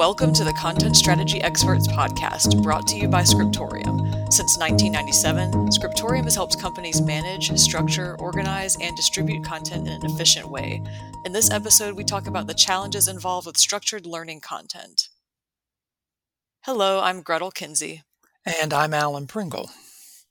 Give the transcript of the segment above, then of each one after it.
Welcome to the Content Strategy Experts podcast, brought to you by Scriptorium. Since 1997, Scriptorium has helped companies manage, structure, organize, and distribute content in an efficient way. In this episode, we talk about the challenges involved with structured learning content. Hello, I'm Gretyl Kinsey. And I'm Alan Pringle.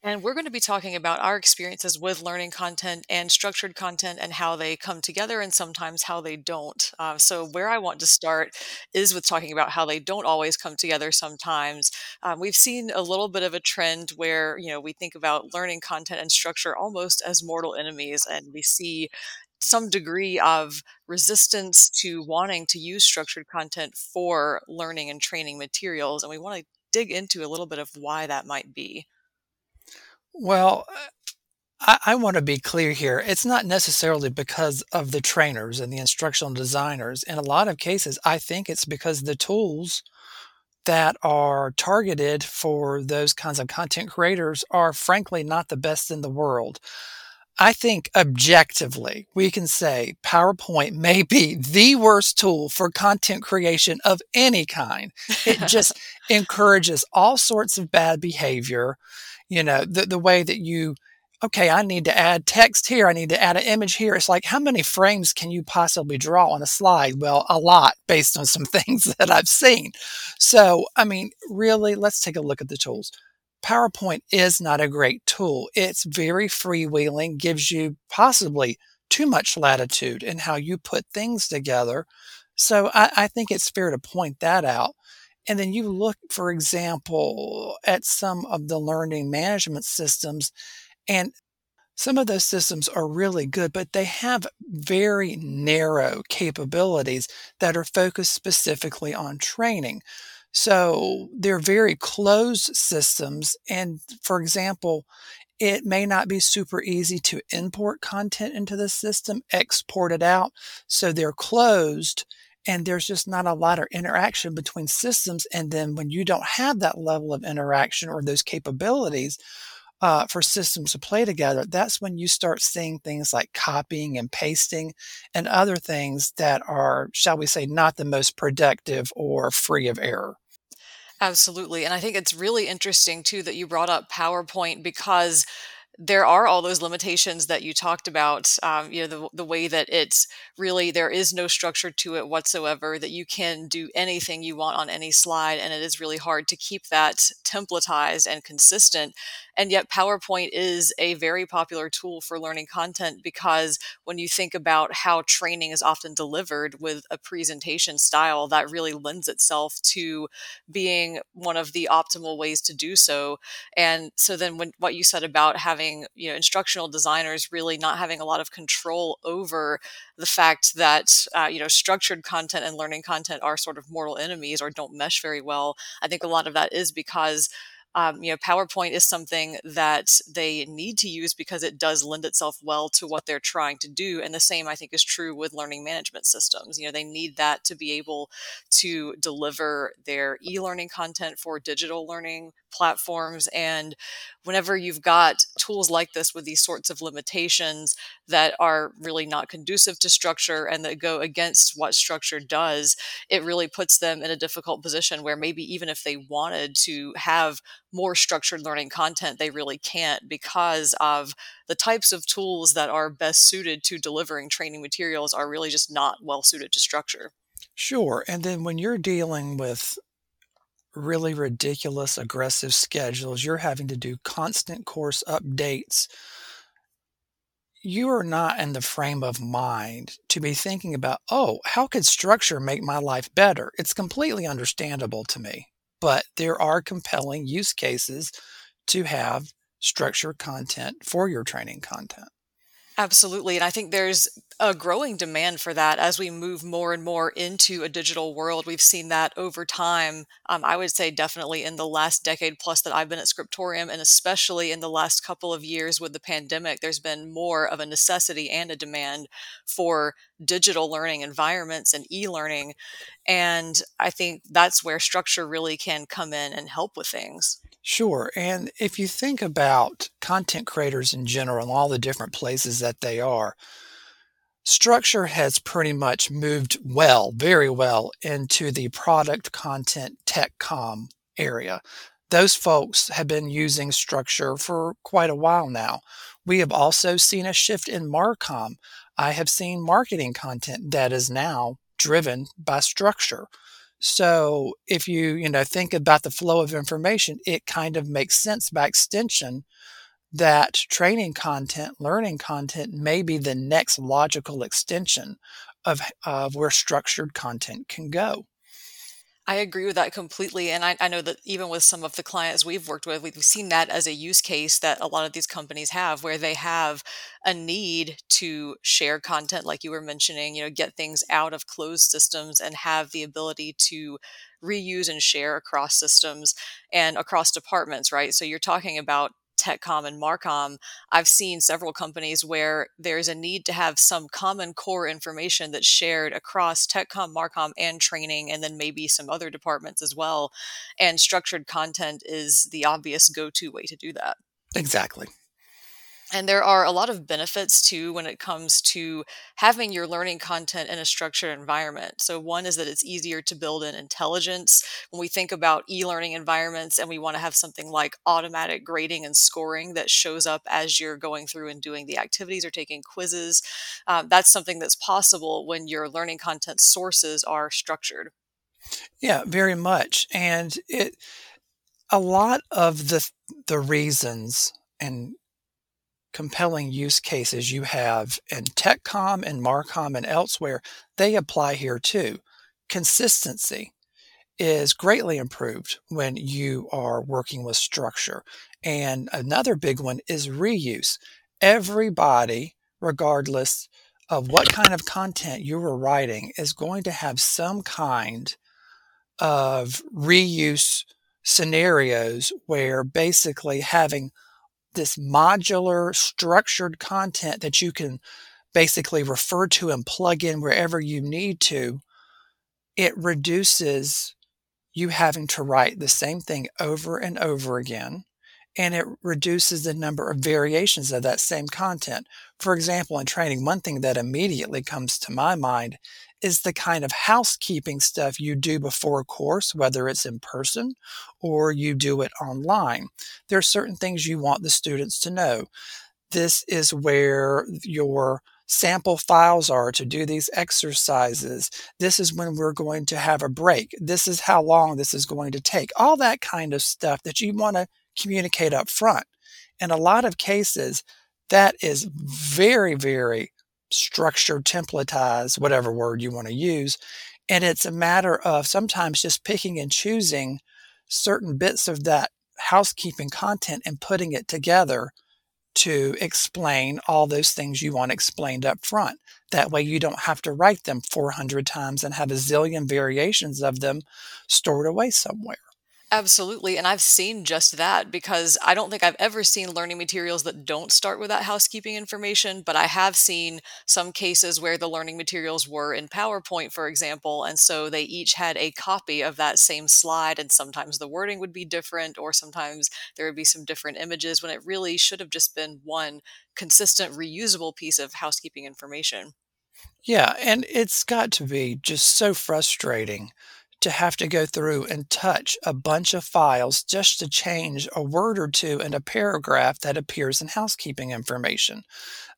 And we're going to be talking about our experiences with learning content and structured content and how they come together and sometimes how they don't. Uh, so, where I want to start is with talking about how they don't always come together sometimes. Um, we've seen a little bit of a trend where, you know, we think about learning content and structure almost as mortal enemies, and we see some degree of resistance to wanting to use structured content for learning and training materials. And we want to dig into a little bit of why that might be. Well, I, I want to be clear here. It's not necessarily because of the trainers and the instructional designers. In a lot of cases, I think it's because the tools that are targeted for those kinds of content creators are frankly not the best in the world. I think objectively, we can say PowerPoint may be the worst tool for content creation of any kind. It just encourages all sorts of bad behavior you know, the, the way that you, okay, I need to add text here. I need to add an image here. It's like, how many frames can you possibly draw on a slide? Well, a lot based on some things that I've seen. So, I mean, really, let's take a look at the tools. PowerPoint is not a great tool. It's very freewheeling, gives you possibly too much latitude in how you put things together. So I, I think it's fair to point that out. And then you look, for example, at some of the learning management systems, and some of those systems are really good, but they have very narrow capabilities that are focused specifically on training. So they're very closed systems. And for example, it may not be super easy to import content into the system, export it out. So they're closed and there's just not a lot of interaction between systems. And then when you don't have that level of interaction or those capabilities uh, for systems to play together, that's when you start seeing things like copying and pasting and other things that are, shall we say, not the most productive or free of error. Absolutely. And I think it's really interesting too that you brought up PowerPoint because there are all those limitations that you talked about. Um, you know, the, the way that it's really, there is no structure to it whatsoever, that you can do anything you want on any slide. And it is really hard to keep that templatized and consistent. And yet, PowerPoint is a very popular tool for learning content because when you think about how training is often delivered with a presentation style, that really lends itself to being one of the optimal ways to do so. And so, then when what you said about having, you know, instructional designers really not having a lot of control over the fact that, uh, you know, structured content and learning content are sort of mortal enemies or don't mesh very well, I think a lot of that is because um, you know, PowerPoint is something that they need to use because it does lend itself well to what they're trying to do. And the same, I think, is true with learning management systems. You know, they need that to be able to deliver their e learning content for digital learning platforms. And whenever you've got tools like this with these sorts of limitations that are really not conducive to structure and that go against what structure does, it really puts them in a difficult position where maybe even if they wanted to have more structured learning content, they really can't because of the types of tools that are best suited to delivering training materials are really just not well suited to structure. Sure. And then when you're dealing with really ridiculous, aggressive schedules, you're having to do constant course updates. You are not in the frame of mind to be thinking about, oh, how could structure make my life better? It's completely understandable to me, but there are compelling use cases to have structured content for your training content. Absolutely. And I think there's a growing demand for that as we move more and more into a digital world. We've seen that over time. Um, I would say definitely in the last decade plus that I've been at Scriptorium, and especially in the last couple of years with the pandemic, there's been more of a necessity and a demand for digital learning environments and e learning. And I think that's where structure really can come in and help with things. Sure. And if you think about content creators in general and all the different places that they are, Structure has pretty much moved well, very well, into the product content tech com area. Those folks have been using Structure for quite a while now. We have also seen a shift in Marcom. I have seen marketing content that is now driven by Structure. So if you, you know, think about the flow of information, it kind of makes sense by extension that training content, learning content may be the next logical extension of, of where structured content can go. I agree with that completely. And I, I know that even with some of the clients we've worked with, we've seen that as a use case that a lot of these companies have where they have a need to share content, like you were mentioning, you know, get things out of closed systems and have the ability to reuse and share across systems and across departments, right? So you're talking about TechCom and Marcom, I've seen several companies where there's a need to have some common core information that's shared across TechCom, Marcom, and training, and then maybe some other departments as well. And structured content is the obvious go to way to do that. Exactly. And there are a lot of benefits too when it comes to having your learning content in a structured environment. So, one is that it's easier to build in intelligence. When we think about e learning environments and we want to have something like automatic grading and scoring that shows up as you're going through and doing the activities or taking quizzes, um, that's something that's possible when your learning content sources are structured. Yeah, very much. And it, a lot of the the reasons and compelling use cases you have in TechCom and Marcom and elsewhere, they apply here too. Consistency is greatly improved when you are working with structure. And another big one is reuse. Everybody, regardless of what kind of content you were writing, is going to have some kind of reuse scenarios where basically having this modular structured content that you can basically refer to and plug in wherever you need to, it reduces you having to write the same thing over and over again. And it reduces the number of variations of that same content. For example, in training, one thing that immediately comes to my mind is the kind of housekeeping stuff you do before a course, whether it's in person or you do it online. There are certain things you want the students to know. This is where your sample files are to do these exercises. This is when we're going to have a break. This is how long this is going to take. All that kind of stuff that you want to communicate up front. In a lot of cases, that is very, very structured, templatized, whatever word you want to use. And it's a matter of sometimes just picking and choosing certain bits of that housekeeping content and putting it together to explain all those things you want explained up front. That way you don't have to write them 400 times and have a zillion variations of them stored away somewhere. Absolutely. And I've seen just that because I don't think I've ever seen learning materials that don't start with that housekeeping information. But I have seen some cases where the learning materials were in PowerPoint, for example. And so they each had a copy of that same slide. And sometimes the wording would be different, or sometimes there would be some different images when it really should have just been one consistent, reusable piece of housekeeping information. Yeah. And it's got to be just so frustrating to have to go through and touch a bunch of files just to change a word or two in a paragraph that appears in housekeeping information.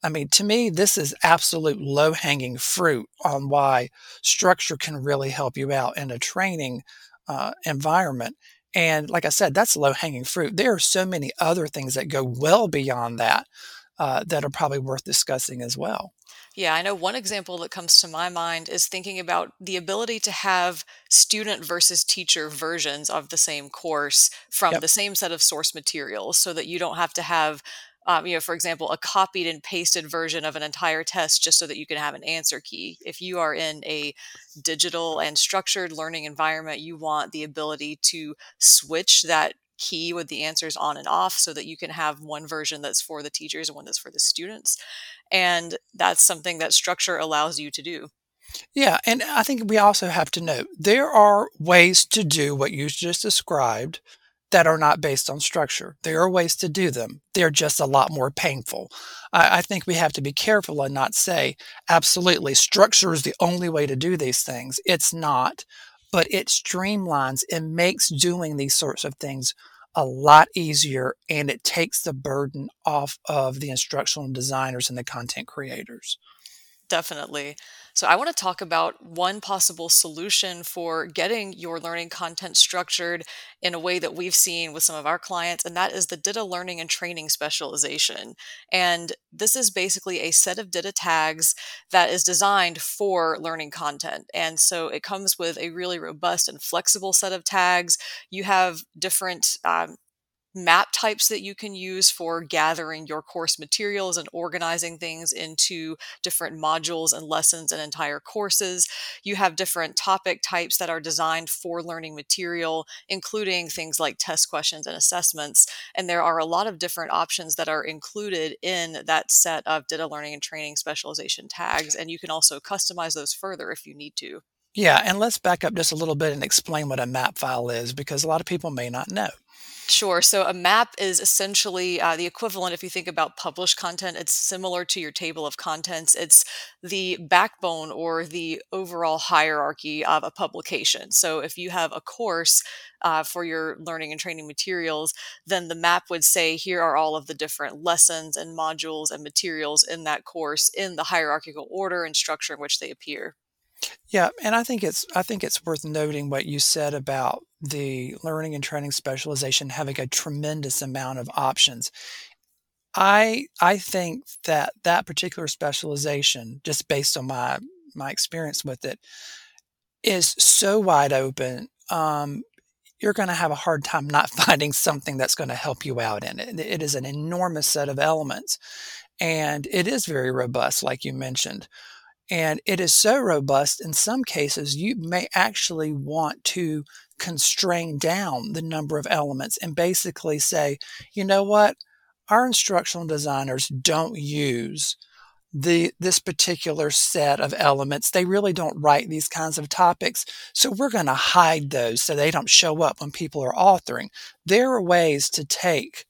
I mean, to me, this is absolute low hanging fruit on why structure can really help you out in a training uh, environment. And like I said, that's low hanging fruit. There are so many other things that go well beyond that uh, that are probably worth discussing as well. Yeah, I know one example that comes to my mind is thinking about the ability to have student versus teacher versions of the same course from Yep. the same set of source materials so that you don't have to have, um, you know, for example, a copied and pasted version of an entire test just so that you can have an answer key. If you are in a digital and structured learning environment, you want the ability to switch that key with the answers on and off so that you can have one version that's for the teachers and one that's for the students. And that's something that structure allows you to do. Yeah, and I think we also have to note there are ways to do what you just described that are not based on structure. There are ways to do them. They're just a lot more painful. I, I, think we have to be careful and not say, absolutely, structure is the only way to do these things. It's not, but it streamlines and makes doing these sorts of things a lot easier and it takes the burden off of the instructional designers and the content creators. Definitely. So, I want to talk about one possible solution for getting your learning content structured in a way that we've seen with some of our clients, and that is the DITA learning and training specialization. And this is basically a set of DITA tags that is designed for learning content. And so it comes with a really robust and flexible set of tags. You have different um, map types that you can use for gathering your course materials and organizing things into different modules and lessons and entire courses. You have different topic types that are designed for learning material, including things like test questions and assessments. And there are a lot of different options that are included in that set of DITA learning and training specialization tags. And you can also customize those further if you need to. Yeah, and let's back up just a little bit and explain what a map file is because a lot of people may not know. Sure. So a map is essentially uh, the equivalent, if you think about published content, it's similar to your table of contents. It's the backbone or the overall hierarchy of a publication. So if you have a course uh, for your learning and training materials, then the map would say, here are all of the different lessons and modules and materials in that course in the hierarchical order and structure in which they appear. Yeah, and I think it's I think it's worth noting what you said about the learning and training specialization having a tremendous amount of options. I I think that that particular specialization, just based on my my experience with it, is so wide open. Um, you're going to have a hard time not finding something that's going to help you out in it. It is an enormous set of elements, and it is very robust, like you mentioned. And it is so robust, in some cases, you may actually want to constrain down the number of elements and basically say, you know what? Our instructional designers don't use the this particular set of elements. They really don't write these kinds of topics. So we're going to hide those so they don't show up when people are authoring. There are ways to take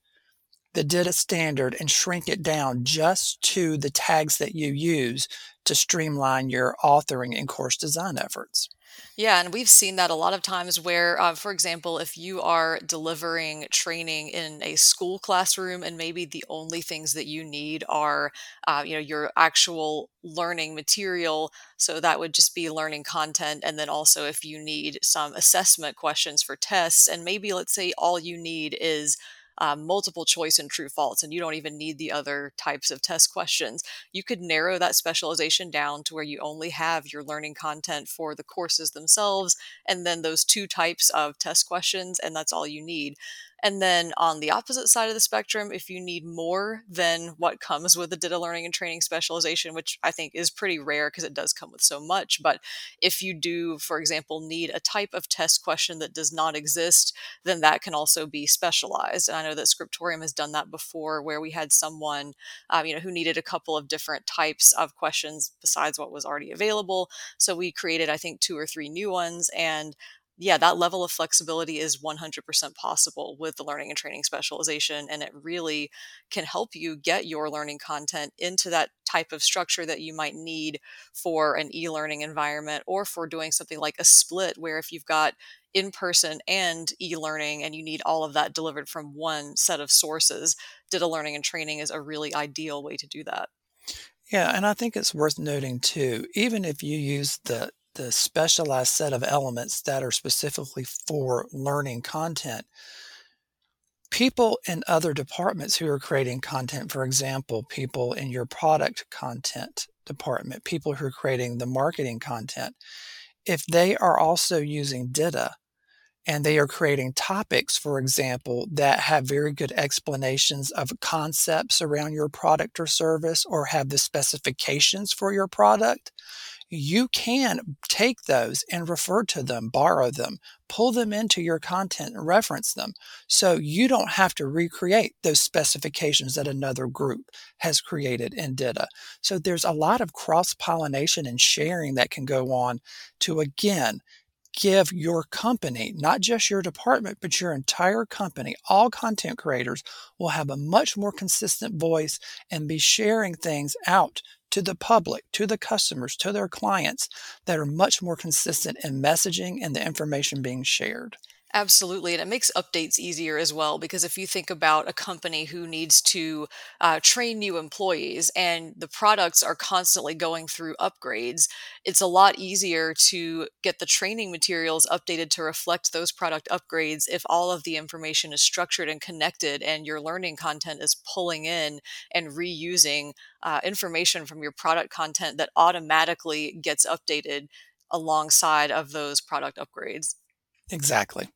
the DITA standard and shrink it down just to the tags that you use to streamline your authoring and course design efforts. Yeah, and we've seen that a lot of times where, uh, for example, if you are delivering training in a school classroom and maybe the only things that you need are, uh, you know, your actual learning material. So that would just be learning content. And then also if you need some assessment questions for tests, and maybe let's say all you need is um, multiple choice and true false, and you don't even need the other types of test questions. You could narrow that specialization down to where you only have your learning content for the courses themselves, and then those two types of test questions, and that's all you need. And then on the opposite side of the spectrum, if you need more than what comes with the DITA learning and training specialization, which I think is pretty rare because it does come with so much, but if you do, for example, need a type of test question that does not exist, then that can also be specialized. And I know that Scriptorium has done that before, where we had someone, um, you know, who needed a couple of different types of questions besides what was already available. So we created, I think, two or three new ones, and yeah, that level of flexibility is 100% possible with the learning and training specialization. And it really can help you get your learning content into that type of structure that you might need for an e learning environment or for doing something like a split, where if you've got in person and e learning and you need all of that delivered from one set of sources, DITA learning and training is a really ideal way to do that. Yeah, and I think it's worth noting too, even if you use the the specialized set of elements that are specifically for learning content. People in other departments who are creating content, for example, people in your product content department, people who are creating the marketing content, if they are also using DITA and they are creating topics, for example, that have very good explanations of concepts around your product or service or have the specifications for your product, you can take those and refer to them, borrow them, pull them into your content and reference them. So you don't have to recreate those specifications that another group has created in DITA. So there's a lot of cross pollination and sharing that can go on to again give your company, not just your department, but your entire company, all content creators will have a much more consistent voice and be sharing things out to the public, to the customers, to their clients that are much more consistent in messaging and the information being shared. Absolutely. And it makes updates easier as well because if you think about a company who needs to uh, train new employees and the products are constantly going through upgrades, it's a lot easier to get the training materials updated to reflect those product upgrades if all of the information is structured and connected and your learning content is pulling in and reusing uh, information from your product content that automatically gets updated alongside of those product upgrades. Exactly.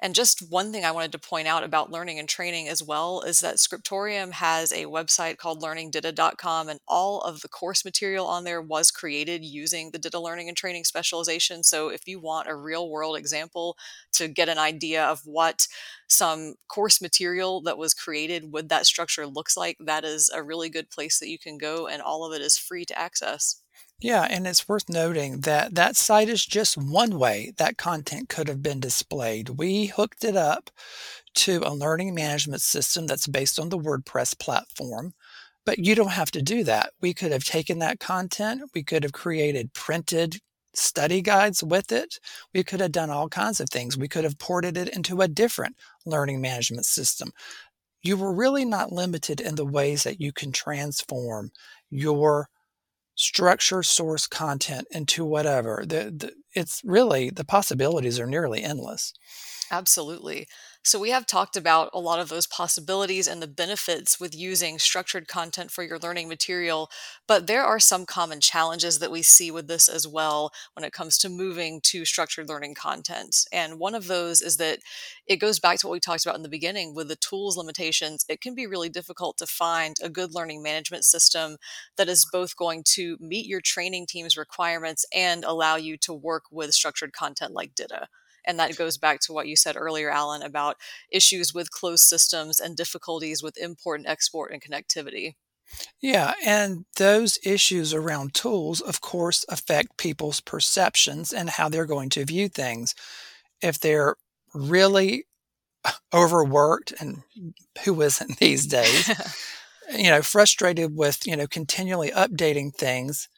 And just one thing I wanted to point out about learning and training as well is that Scriptorium has a website called learningdita.com, and all of the course material on there was created using the DITA Learning and Training specialization. So if you want a real world example to get an idea of what some course material that was created with that structure looks like, that is a really good place that you can go, and all of it is free to access. Yeah, and it's worth noting that that site is just one way that content could have been displayed. We hooked it up to a learning management system that's based on the WordPress platform, but you don't have to do that. We could have taken that content, we could have created printed study guides with it. We could have done all kinds of things. We could have ported it into a different learning management system. You were really not limited in the ways that you can transform your structure source content into whatever. The, the, it's really the possibilities are nearly endless. Absolutely. So, we have talked about a lot of those possibilities and the benefits with using structured content for your learning material, but there are some common challenges that we see with this as well when it comes to moving to structured learning content. And one of those is that it goes back to what we talked about in the beginning with the tools limitations. It can be really difficult to find a good learning management system that is both going to meet your training team's requirements and allow you to work with structured content like DITA. And that goes back to what you said earlier, Alan, about issues with closed systems and difficulties with import and export and connectivity. Yeah, and those issues around tools, of course, affect people's perceptions and how they're going to view things. If they're really overworked, and who isn't these days, you know, frustrated with, you know, continually updating things,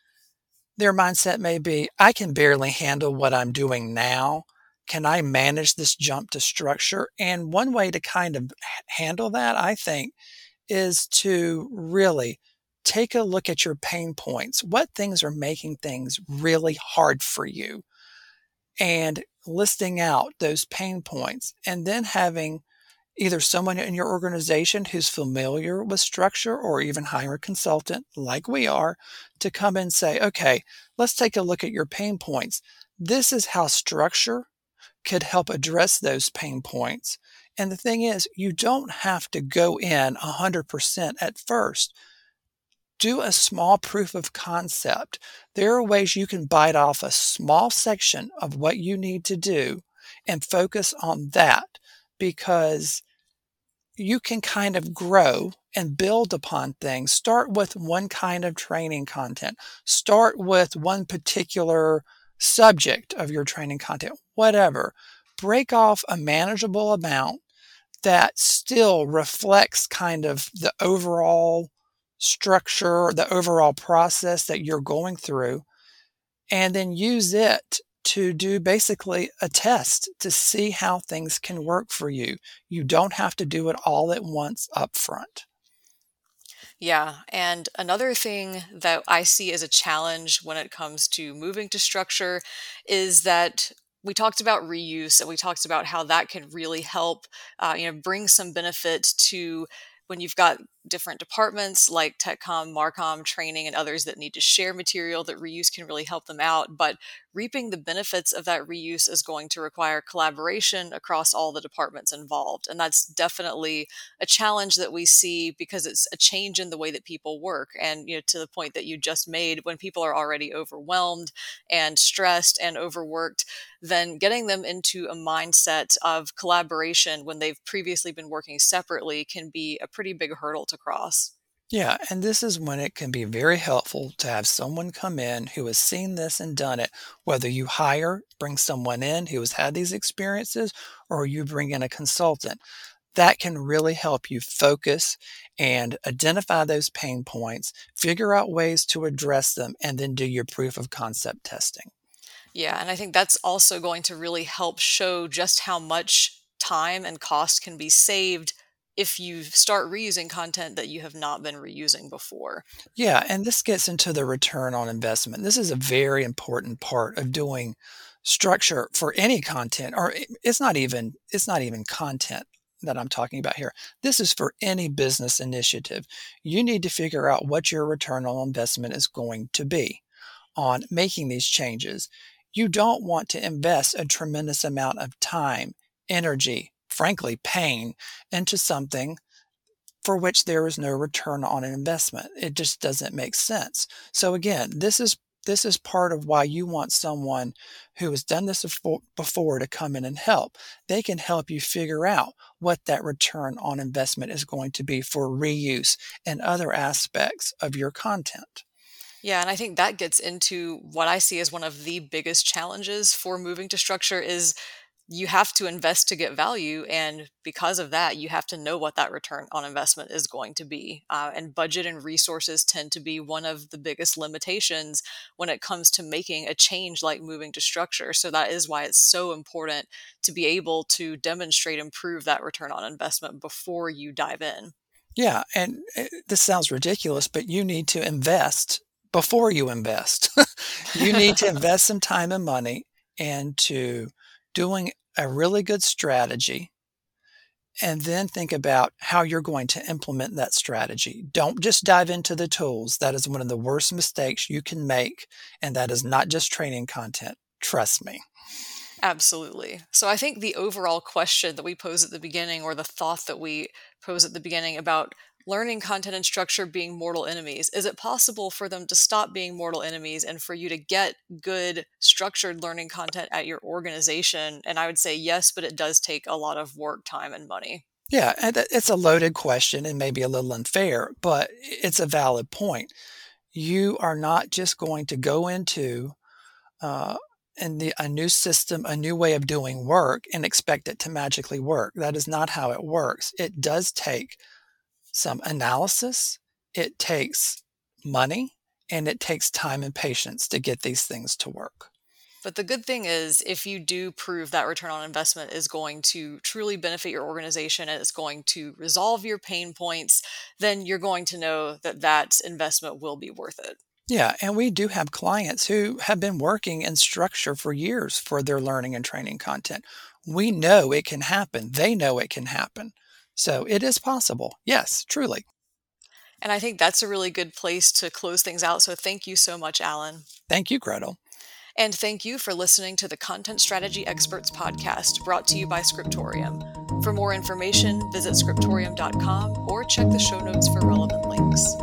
their mindset may be, I can barely handle what I'm doing now can I manage this jump to structure? And one way to kind of handle that, I think, is to really take a look at your pain points. What things are making things really hard for you? And listing out those pain points and then having either someone in your organization who's familiar with structure or even hire a consultant like we are to come and say, okay, let's take a look at your pain points. This is how structure could help address those pain points. And the thing is, you don't have to go in 100% at first. Do a small proof of concept. There are ways you can bite off a small section of what you need to do and focus on that because you can kind of grow and build upon things. Start with one kind of training content. Start with one particular subject of your training content, whatever. Break off a manageable amount that still reflects kind of the overall structure, the overall process that you're going through, and then use it to do basically a test to see how things can work for you. You don't have to do it all at once up front. Yeah. And another thing that I see as a challenge when it comes to moving to structure is that we talked about reuse and we talked about how that can really help, uh, you know, bring some benefit to when you've got different departments like TechCom, Marcom, training, and others that need to share material that reuse can really help them out. But reaping the benefits of that reuse is going to require collaboration across all the departments involved. And that's definitely a challenge that we see because it's a change in the way that people work. And, you know, to the point that you just made, when people are already overwhelmed and stressed and overworked, then getting them into a mindset of collaboration when they've previously been working separately can be a pretty big hurdle to cross. Yeah, and this is when it can be very helpful to have someone come in who has seen this and done it, whether you hire, bring someone in who has had these experiences, or you bring in a consultant. That can really help you focus and identify those pain points, figure out ways to address them, and then do your proof of concept testing. Yeah, and I think that's also going to really help show just how much time and cost can be saved if you start reusing content that you have not been reusing before. Yeah, and this gets into the return on investment. This is a very important part of doing structure for any content or it's not even it's not even content that I'm talking about here. This is for any business initiative. You need to figure out what your return on investment is going to be on making these changes. You don't want to invest a tremendous amount of time, energy, frankly, pain into something for which there is no return on an investment. It just doesn't make sense. So again, this is this is part of why you want someone who has done this before to come in and help. They can help you figure out what that return on investment is going to be for reuse and other aspects of your content. Yeah, and I think that gets into what I see as one of the biggest challenges for moving to structure is you have to invest to get value and because of that you have to know what that return on investment is going to be uh, and budget and resources tend to be one of the biggest limitations when it comes to making a change like moving to structure so that is why it's so important to be able to demonstrate and prove that return on investment before you dive in. Yeah and eh, this sounds ridiculous but you need to invest before you invest. You need to invest some time and money into doing a really good strategy and then think about how you're going to implement that strategy. Don't just dive into the tools. That is one of the worst mistakes you can make. And that is not just training content. Trust me. Absolutely. So I think the overall question that we pose at the beginning, or the thought that we pose at the beginning about learning content and structure being mortal enemies, is it possible for them to stop being mortal enemies and for you to get good structured learning content at your organization? And I would say yes, but it does take a lot of work, time, and money. Yeah, it's a loaded question and maybe a little unfair, but it's a valid point. You are not just going to go into uh, in the, a new system, a new way of doing work, and expect it to magically work. That is not how it works. It does take some analysis, it takes money, and it takes time and patience to get these things to work. But the good thing is, if you do prove that return on investment is going to truly benefit your organization and it's going to resolve your pain points, then you're going to know that that investment will be worth it. Yeah, and we do have clients who have been working in structure for years for their learning and training content. We know it can happen. They know it can happen. So it is possible. Yes, truly. And I think that's a really good place to close things out. So thank you so much, Alan. Thank you, Gretyl. And thank you for listening to the Content Strategy Experts podcast brought to you by Scriptorium. For more information, visit scriptorium.com or check the show notes for relevant links.